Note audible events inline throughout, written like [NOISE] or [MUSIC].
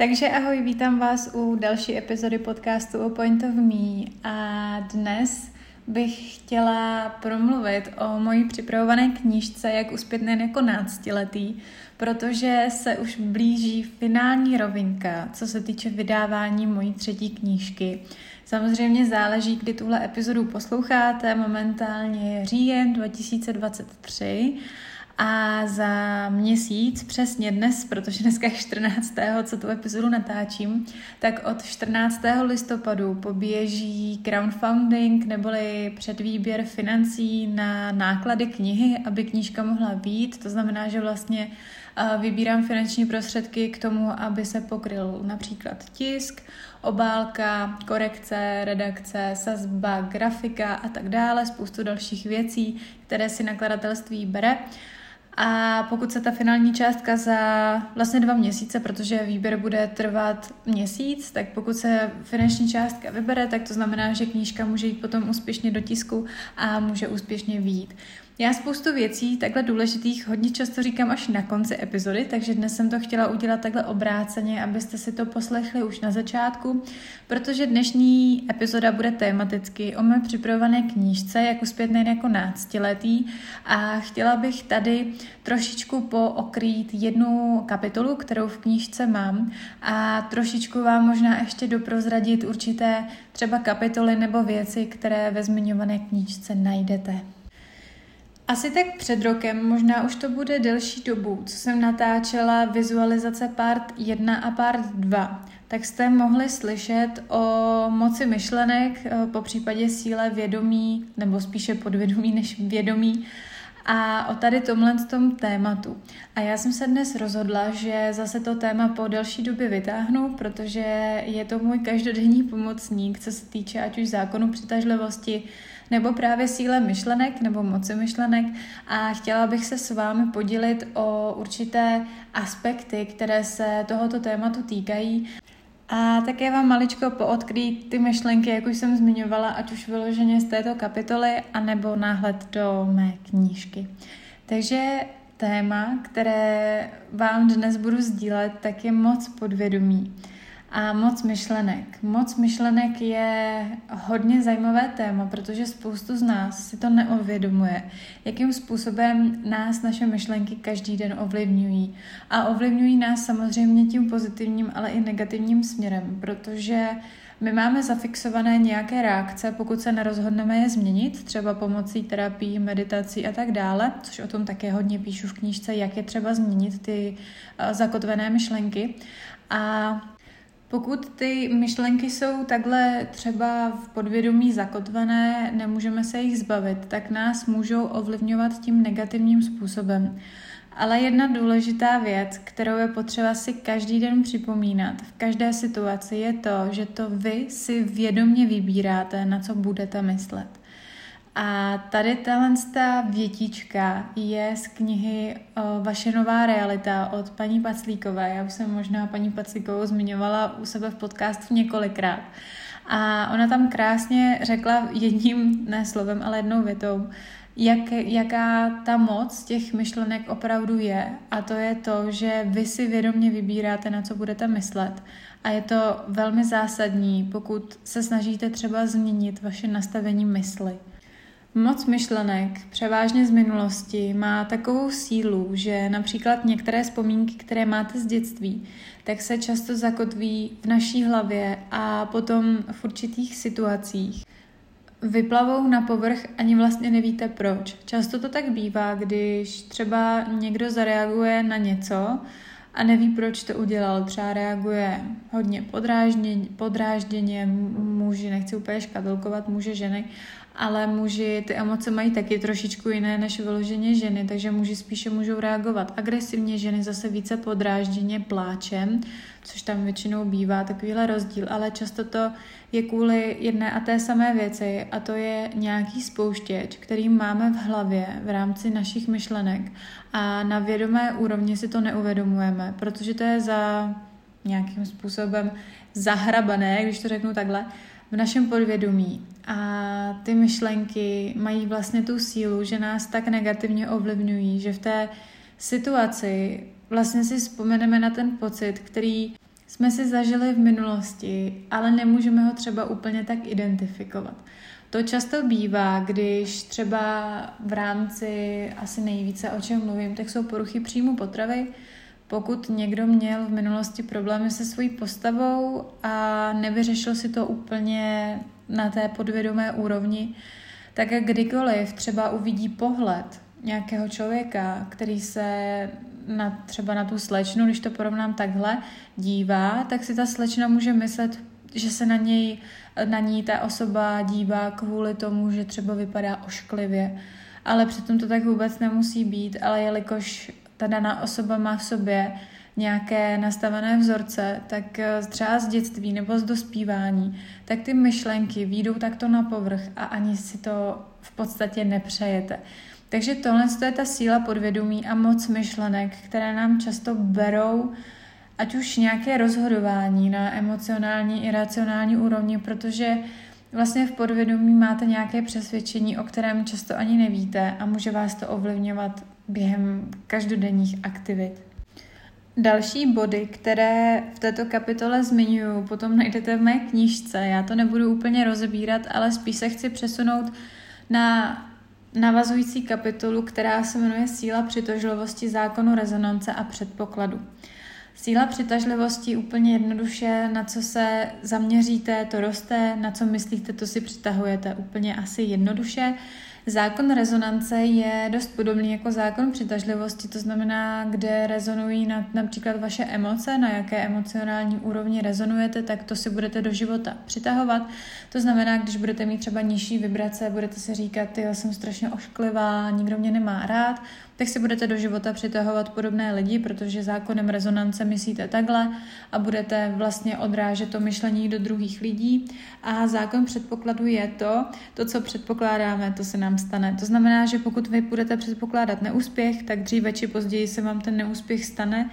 Takže ahoj, vítám vás u další epizody podcastu o Point of Me a dnes bych chtěla promluvit o mojí připravované knížce Jak uspět nejen jako náctiletý, protože se už blíží finální rovinka, co se týče vydávání mojí třetí knížky. Samozřejmě záleží, kdy tuhle epizodu posloucháte, momentálně je říjen 2023 a za měsíc, přesně dnes, protože dneska je 14. co tu epizodu natáčím, tak od 14. listopadu poběží crowdfunding neboli předvýběr financí na náklady knihy, aby knížka mohla být. To znamená, že vlastně vybírám finanční prostředky k tomu, aby se pokryl například tisk, obálka, korekce, redakce, sazba, grafika a tak dále, spoustu dalších věcí, které si nakladatelství bere. A pokud se ta finální částka za vlastně dva měsíce, protože výběr bude trvat měsíc, tak pokud se finanční částka vybere, tak to znamená, že knížka může jít potom úspěšně do tisku a může úspěšně výjít. Já spoustu věcí takhle důležitých hodně často říkám až na konci epizody, takže dnes jsem to chtěla udělat takhle obráceně, abyste si to poslechli už na začátku, protože dnešní epizoda bude tematicky o mé připravované knížce, jak uspět nejen jako náctiletý a chtěla bych tady trošičku pookrýt jednu kapitolu, kterou v knížce mám a trošičku vám možná ještě doprozradit určité třeba kapitoly nebo věci, které ve zmiňované knížce najdete. Asi tak před rokem, možná už to bude delší dobu, co jsem natáčela vizualizace part 1 a part 2, tak jste mohli slyšet o moci myšlenek, eh, po případě síle vědomí, nebo spíše podvědomí [LAUGHS] než vědomí, a o tady tomhle tom tématu. A já jsem se dnes rozhodla, že zase to téma po delší době vytáhnu, protože je to můj každodenní pomocník, co se týče ať už zákonu přitažlivosti, nebo právě síle myšlenek nebo moci myšlenek a chtěla bych se s vámi podělit o určité aspekty, které se tohoto tématu týkají. A také vám maličko poodkrýt ty myšlenky, jak už jsem zmiňovala, ať už vyloženě z této kapitoly, anebo náhled do mé knížky. Takže téma, které vám dnes budu sdílet, tak je moc podvědomí a moc myšlenek. Moc myšlenek je hodně zajímavé téma, protože spoustu z nás si to neuvědomuje, jakým způsobem nás naše myšlenky každý den ovlivňují. A ovlivňují nás samozřejmě tím pozitivním, ale i negativním směrem, protože my máme zafixované nějaké reakce, pokud se nerozhodneme je změnit, třeba pomocí terapii, meditací a tak dále, což o tom také hodně píšu v knížce, jak je třeba změnit ty uh, zakotvené myšlenky. A pokud ty myšlenky jsou takhle třeba v podvědomí zakotvené, nemůžeme se jich zbavit, tak nás můžou ovlivňovat tím negativním způsobem. Ale jedna důležitá věc, kterou je potřeba si každý den připomínat v každé situaci, je to, že to vy si vědomně vybíráte, na co budete myslet. A tady tahle ta větička je z knihy o, Vaše nová realita od paní Paclíkové. Já už jsem možná paní Paclíkovou zmiňovala u sebe v podcastu několikrát. A ona tam krásně řekla jedním, ne slovem, ale jednou větou, jak, jaká ta moc těch myšlenek opravdu je. A to je to, že vy si vědomě vybíráte, na co budete myslet. A je to velmi zásadní, pokud se snažíte třeba změnit vaše nastavení mysli. Moc myšlenek, převážně z minulosti, má takovou sílu, že například některé vzpomínky, které máte z dětství, tak se často zakotví v naší hlavě a potom v určitých situacích vyplavou na povrch, ani vlastně nevíte proč. Často to tak bývá, když třeba někdo zareaguje na něco a neví, proč to udělal. Třeba reaguje hodně podrážděně, podrážděně muži, nechci úplně škatulkovat muže, ženy, ale muži ty emoce mají taky trošičku jiné než vyloženě ženy, takže muži spíše můžou reagovat agresivně, ženy zase více podrážděně pláčem, což tam většinou bývá takovýhle rozdíl, ale často to je kvůli jedné a té samé věci a to je nějaký spouštěč, který máme v hlavě v rámci našich myšlenek a na vědomé úrovni si to neuvědomujeme, protože to je za nějakým způsobem zahrabané, když to řeknu takhle, v našem podvědomí. A ty myšlenky mají vlastně tu sílu, že nás tak negativně ovlivňují, že v té situaci vlastně si vzpomeneme na ten pocit, který jsme si zažili v minulosti, ale nemůžeme ho třeba úplně tak identifikovat. To často bývá, když třeba v rámci asi nejvíce, o čem mluvím, tak jsou poruchy příjmu potravy. Pokud někdo měl v minulosti problémy se svojí postavou a nevyřešil si to úplně na té podvědomé úrovni, tak kdykoliv třeba uvidí pohled nějakého člověka, který se na, třeba na tu slečnu, když to porovnám takhle, dívá, tak si ta slečna může myslet, že se na něj, na ní ta osoba dívá kvůli tomu, že třeba vypadá ošklivě. Ale přitom to tak vůbec nemusí být, ale jelikož ta daná osoba má v sobě nějaké nastavené vzorce, tak eh, třeba z dětství nebo z dospívání, tak ty myšlenky výjdou takto na povrch a ani si to v podstatě nepřejete. Takže tohle je ta síla podvědomí a moc myšlenek, které nám často berou ať už nějaké rozhodování na emocionální i racionální úrovni, protože vlastně v podvědomí máte nějaké přesvědčení, o kterém často ani nevíte a může vás to ovlivňovat během každodenních aktivit. Další body, které v této kapitole zmiňuju, potom najdete v mé knížce. Já to nebudu úplně rozebírat, ale spíš se chci přesunout na navazující kapitolu, která se jmenuje Síla přitožlivosti zákonu rezonance a předpokladu. Síla přitažlivosti úplně jednoduše, na co se zaměříte, to roste, na co myslíte, to si přitahujete úplně asi jednoduše. Zákon rezonance je dost podobný jako zákon přitažlivosti, to znamená, kde rezonují na, například vaše emoce, na jaké emocionální úrovni rezonujete, tak to si budete do života přitahovat. To znamená, když budete mít třeba nižší vibrace, budete si říkat, já jsem strašně ošklivá, nikdo mě nemá rád, tak si budete do života přitahovat podobné lidi, protože zákonem rezonance myslíte takhle a budete vlastně odrážet to myšlení do druhých lidí. A zákon předpokladu je to, to, co předpokládáme, to se nám stane. To znamená, že pokud vy budete předpokládat neúspěch, tak dříve či později se vám ten neúspěch stane,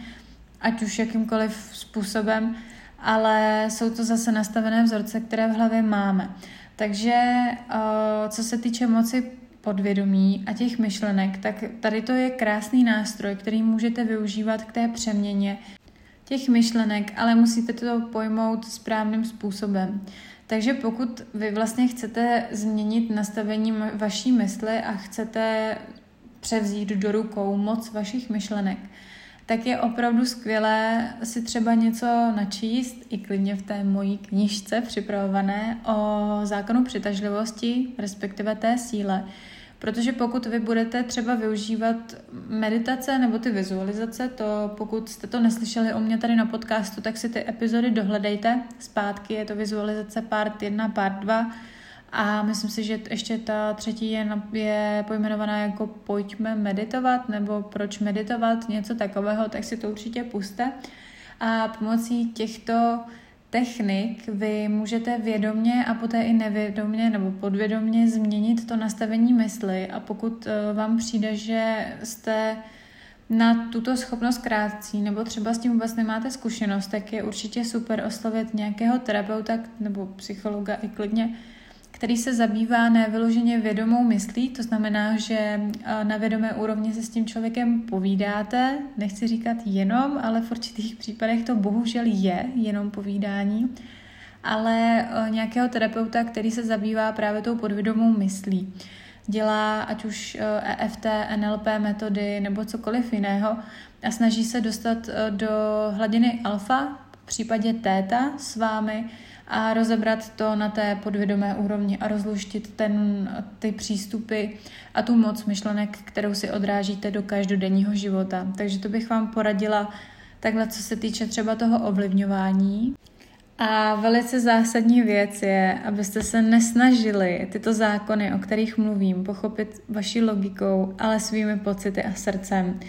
ať už jakýmkoliv způsobem, ale jsou to zase nastavené vzorce, které v hlavě máme. Takže eh, co se týče moci podvědomí a těch myšlenek, tak tady to je krásný nástroj, který můžete využívat k té přeměně těch myšlenek, ale musíte to pojmout správným způsobem. Takže pokud vy vlastně chcete změnit nastavení vaší mysli a chcete převzít do rukou moc vašich myšlenek, tak je opravdu skvělé si třeba něco načíst, i klidně v té mojí knižce připravované o zákonu přitažlivosti, respektive té síle, Protože pokud vy budete třeba využívat meditace nebo ty vizualizace, to pokud jste to neslyšeli o mě tady na podcastu, tak si ty epizody dohledejte zpátky. Je to vizualizace part 1, part 2 a myslím si, že ještě ta třetí je, je pojmenovaná jako pojďme meditovat nebo proč meditovat, něco takového, tak si to určitě puste. A pomocí těchto technik vy můžete vědomně a poté i nevědomně nebo podvědomně změnit to nastavení mysli. A pokud eh, vám přijde, že jste na tuto schopnost krátcí nebo třeba s tím vůbec nemáte zkušenost, tak je určitě super oslovit nějakého terapeuta nebo psychologa i klidně který se zabývá nevyloženě vědomou myslí, to znamená, že na vědomé úrovni se s tím člověkem povídáte, nechci říkat jenom, ale v určitých případech to bohužel je jenom povídání, ale nějakého terapeuta, který se zabývá právě tou podvědomou myslí. Dělá ať už EFT, NLP metody nebo cokoliv jiného a snaží se dostat do hladiny alfa, v případě téta s vámi, a rozebrat to na té podvědomé úrovni a rozluštit ten, ty přístupy a tu moc myšlenek, kterou si odrážíte do každodenního života. Takže to bych vám poradila takhle, co se týče třeba toho ovlivňování. A velice zásadní věc je, abyste se nesnažili tyto zákony, o kterých mluvím, pochopit vaší logikou, ale svými pocity a srdcem.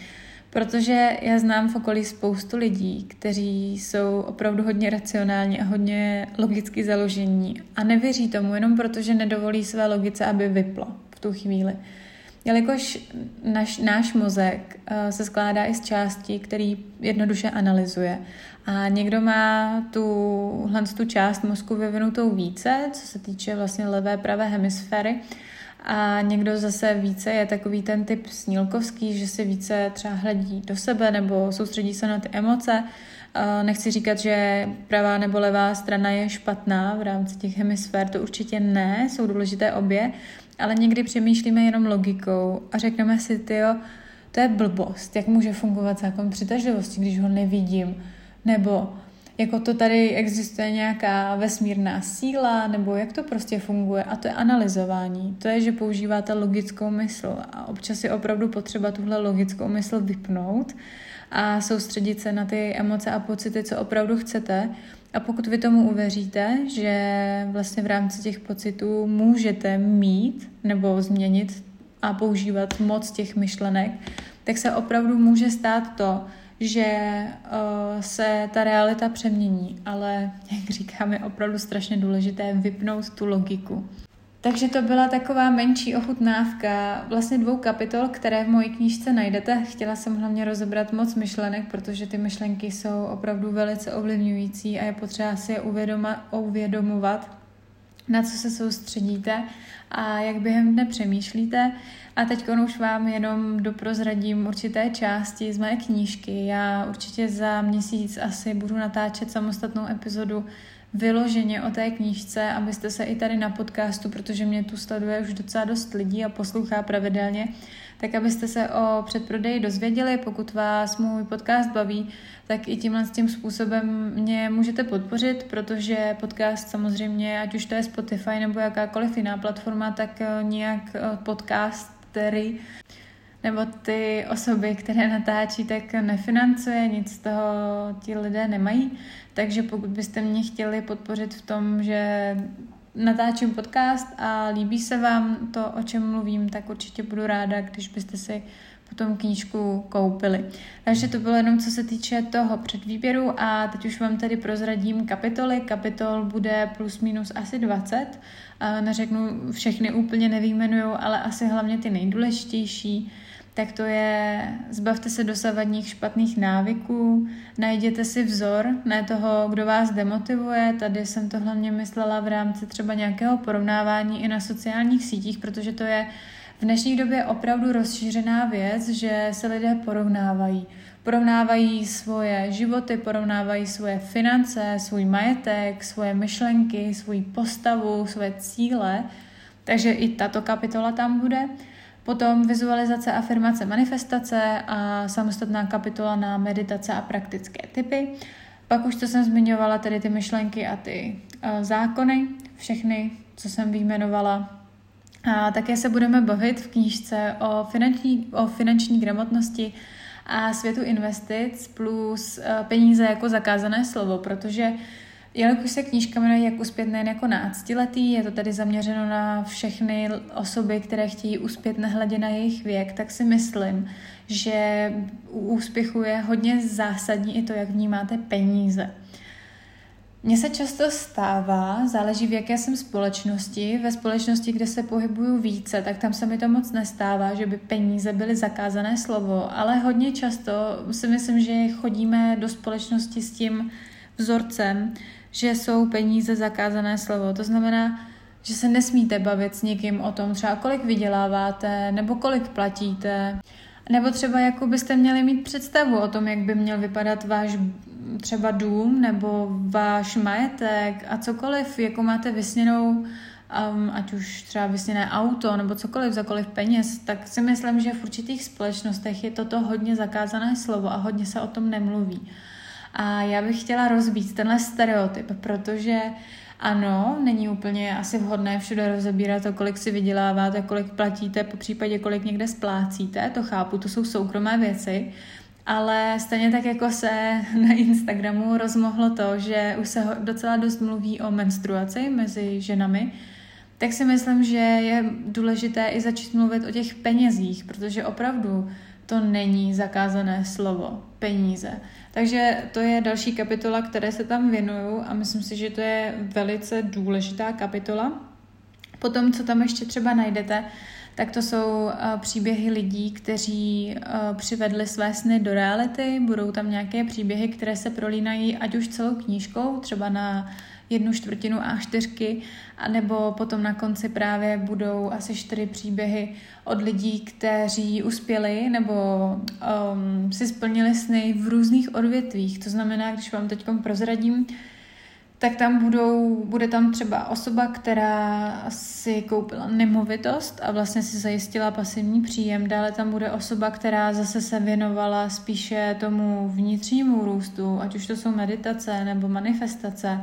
Protože já znám v okolí spoustu lidí, kteří jsou opravdu hodně racionální a hodně logicky založení a nevěří tomu jenom proto, že nedovolí své logice, aby vyplo v tu chvíli. Jelikož naš, náš mozek uh, se skládá i z částí, který jednoduše analyzuje. A někdo má tu, tu část mozku vyvinutou více, co se týče vlastně levé, pravé hemisféry, a někdo zase více je takový ten typ snílkovský, že si více třeba hledí do sebe nebo soustředí se na ty emoce. Nechci říkat, že pravá nebo levá strana je špatná v rámci těch hemisfér, to určitě ne, jsou důležité obě, ale někdy přemýšlíme jenom logikou a řekneme si, tyjo, to je blbost, jak může fungovat zákon přitažlivosti, když ho nevidím, nebo jako to tady existuje nějaká vesmírná síla, nebo jak to prostě funguje. A to je analyzování. To je, že používáte logickou mysl. A občas je opravdu potřeba tuhle logickou mysl vypnout a soustředit se na ty emoce a pocity, co opravdu chcete. A pokud vy tomu uvěříte, že vlastně v rámci těch pocitů můžete mít nebo změnit a používat moc těch myšlenek, tak se opravdu může stát to, že uh, se ta realita přemění, ale jak říkám, je opravdu strašně důležité vypnout tu logiku. Takže to byla taková menší ochutnávka vlastně dvou kapitol, které v mojí knížce najdete. Chtěla jsem hlavně rozebrat moc myšlenek, protože ty myšlenky jsou opravdu velice ovlivňující a je potřeba si je uvědoma, uvědomovat, na co se soustředíte a jak během dne přemýšlíte. A teď už vám jenom doprozradím určité části z mé knížky. Já určitě za měsíc asi budu natáčet samostatnou epizodu vyloženě o té knížce, abyste se i tady na podcastu, protože mě tu sleduje už docela dost lidí a poslouchá pravidelně, tak abyste se o předprodeji dozvěděli. Pokud vás můj podcast baví, tak i tímhle tím způsobem mě můžete podpořit, protože podcast samozřejmě, ať už to je Spotify nebo jakákoliv jiná platforma, tak eh, nějak eh, podcastery nebo ty osoby, které natáčí, tak nefinancuje, nic z toho ti lidé nemají. Takže pokud byste mě chtěli podpořit v tom, že natáčím podcast a líbí se vám to, o čem mluvím, tak určitě budu ráda, když byste si potom knížku koupili. Takže to bylo jenom co se týče toho předvýběru a teď už vám tady prozradím kapitoly. Kapitol bude plus minus asi 20. Neřeknu všechny úplně nevýjmenuju, ale asi hlavně ty nejdůležitější tak to je zbavte se dosavadních špatných návyků, najděte si vzor, ne toho, kdo vás demotivuje. Tady jsem to hlavně myslela v rámci třeba nějakého porovnávání i na sociálních sítích, protože to je v dnešní době opravdu rozšířená věc, že se lidé porovnávají. Porovnávají svoje životy, porovnávají svoje finance, svůj majetek, svoje myšlenky, svůj postavu, svoje cíle. Takže i tato kapitola tam bude. Potom vizualizace, afirmace, manifestace a samostatná kapitola na meditace a praktické typy. Pak už to jsem zmiňovala, tedy ty myšlenky a ty uh, zákony, všechny, co jsem vyjmenovala. A také se budeme bavit v knížce o finanční, o finanční gramotnosti a světu investic plus uh, peníze jako zakázané slovo, protože Jelikož se knížka jmenuje Jak uspět nejen jako náctiletý, je to tady zaměřeno na všechny osoby, které chtějí uspět nehledě na jejich věk, tak si myslím, že u úspěchu je hodně zásadní i to, jak vnímáte peníze. Mně se často stává, záleží v jaké jsem společnosti, ve společnosti, kde se pohybuju více, tak tam se mi to moc nestává, že by peníze byly zakázané slovo, ale hodně často si myslím, že chodíme do společnosti s tím vzorcem, že jsou peníze zakázané slovo. To znamená, že se nesmíte bavit s někým o tom, třeba kolik vyděláváte, nebo kolik platíte, nebo třeba jako byste měli mít představu o tom, jak by měl vypadat váš třeba dům nebo váš majetek a cokoliv, jako máte vysněnou, um, ať už třeba vysněné auto nebo cokoliv, za kolik peněz, tak si myslím, že v určitých společnostech je toto hodně zakázané slovo a hodně se o tom nemluví. A já bych chtěla rozbít tenhle stereotyp, protože ano, není úplně asi vhodné všude rozebírat to, kolik si vyděláváte, kolik platíte, po případě kolik někde splácíte, to chápu, to jsou soukromé věci, ale stejně tak jako se [LAUGHS] na Instagramu rozmohlo to, že už se docela dost mluví o menstruaci mezi ženami, tak si myslím, že je důležité i začít mluvit o těch penězích, protože opravdu to není zakázané slovo, peníze. Takže to je další kapitola, které se tam věnuju a myslím si, že to je velice důležitá kapitola. Potom, co tam ještě třeba najdete, tak to jsou příběhy lidí, kteří přivedli své sny do reality. Budou tam nějaké příběhy, které se prolínají ať už celou knížkou, třeba na jednu čtvrtinu A4, anebo potom na konci právě budou asi čtyři příběhy od lidí, kteří uspěli nebo um, si splnili sny v různých odvětvích. To znamená, když vám teď prozradím, tak tam budou, bude tam třeba osoba, která si koupila nemovitost a vlastně si zajistila pasivní příjem. Dále tam bude osoba, která zase se věnovala spíše tomu vnitřnímu růstu, ať už to jsou meditace nebo manifestace.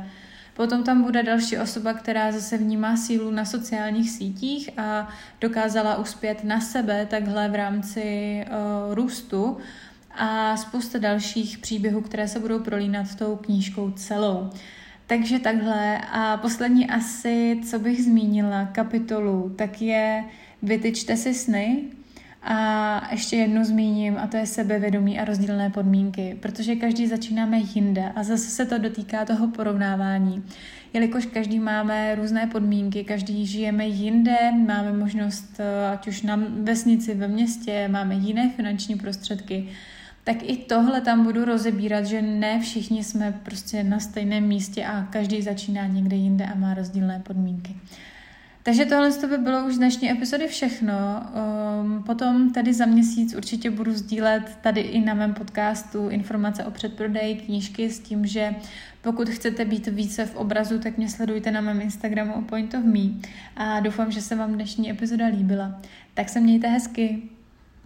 Potom tam bude další osoba, která zase vnímá sílu na sociálních sítích a dokázala uspět na sebe takhle v rámci uh, růstu a spousta dalších příběhů, které se budou prolínat tou knížkou celou. Takže takhle. A poslední asi, co bych zmínila, kapitolu, tak je Vytyčte si sny, a ještě jednu zmíním, a to je sebevědomí a rozdílné podmínky, protože každý začínáme jinde a zase se to dotýká toho porovnávání. Jelikož každý máme různé podmínky, každý žijeme jinde, máme možnost, eh, ať už na vesnici, ve městě, máme jiné finanční prostředky, tak i tohle tam budu rozebírat, že ne všichni jsme prostě na stejném místě a každý začíná někde jinde a má rozdílné podmínky. Takže tohle to by bylo už z dnešní epizody všechno. Um, potom tady za měsíc určitě budu sdílet tady i na mém podcastu informace o předprodeji knížky s tím, že pokud chcete být více v obrazu, tak mě sledujte na mém Instagramu Point of Me a doufám, že se vám dnešní epizoda líbila. Tak se mějte hezky.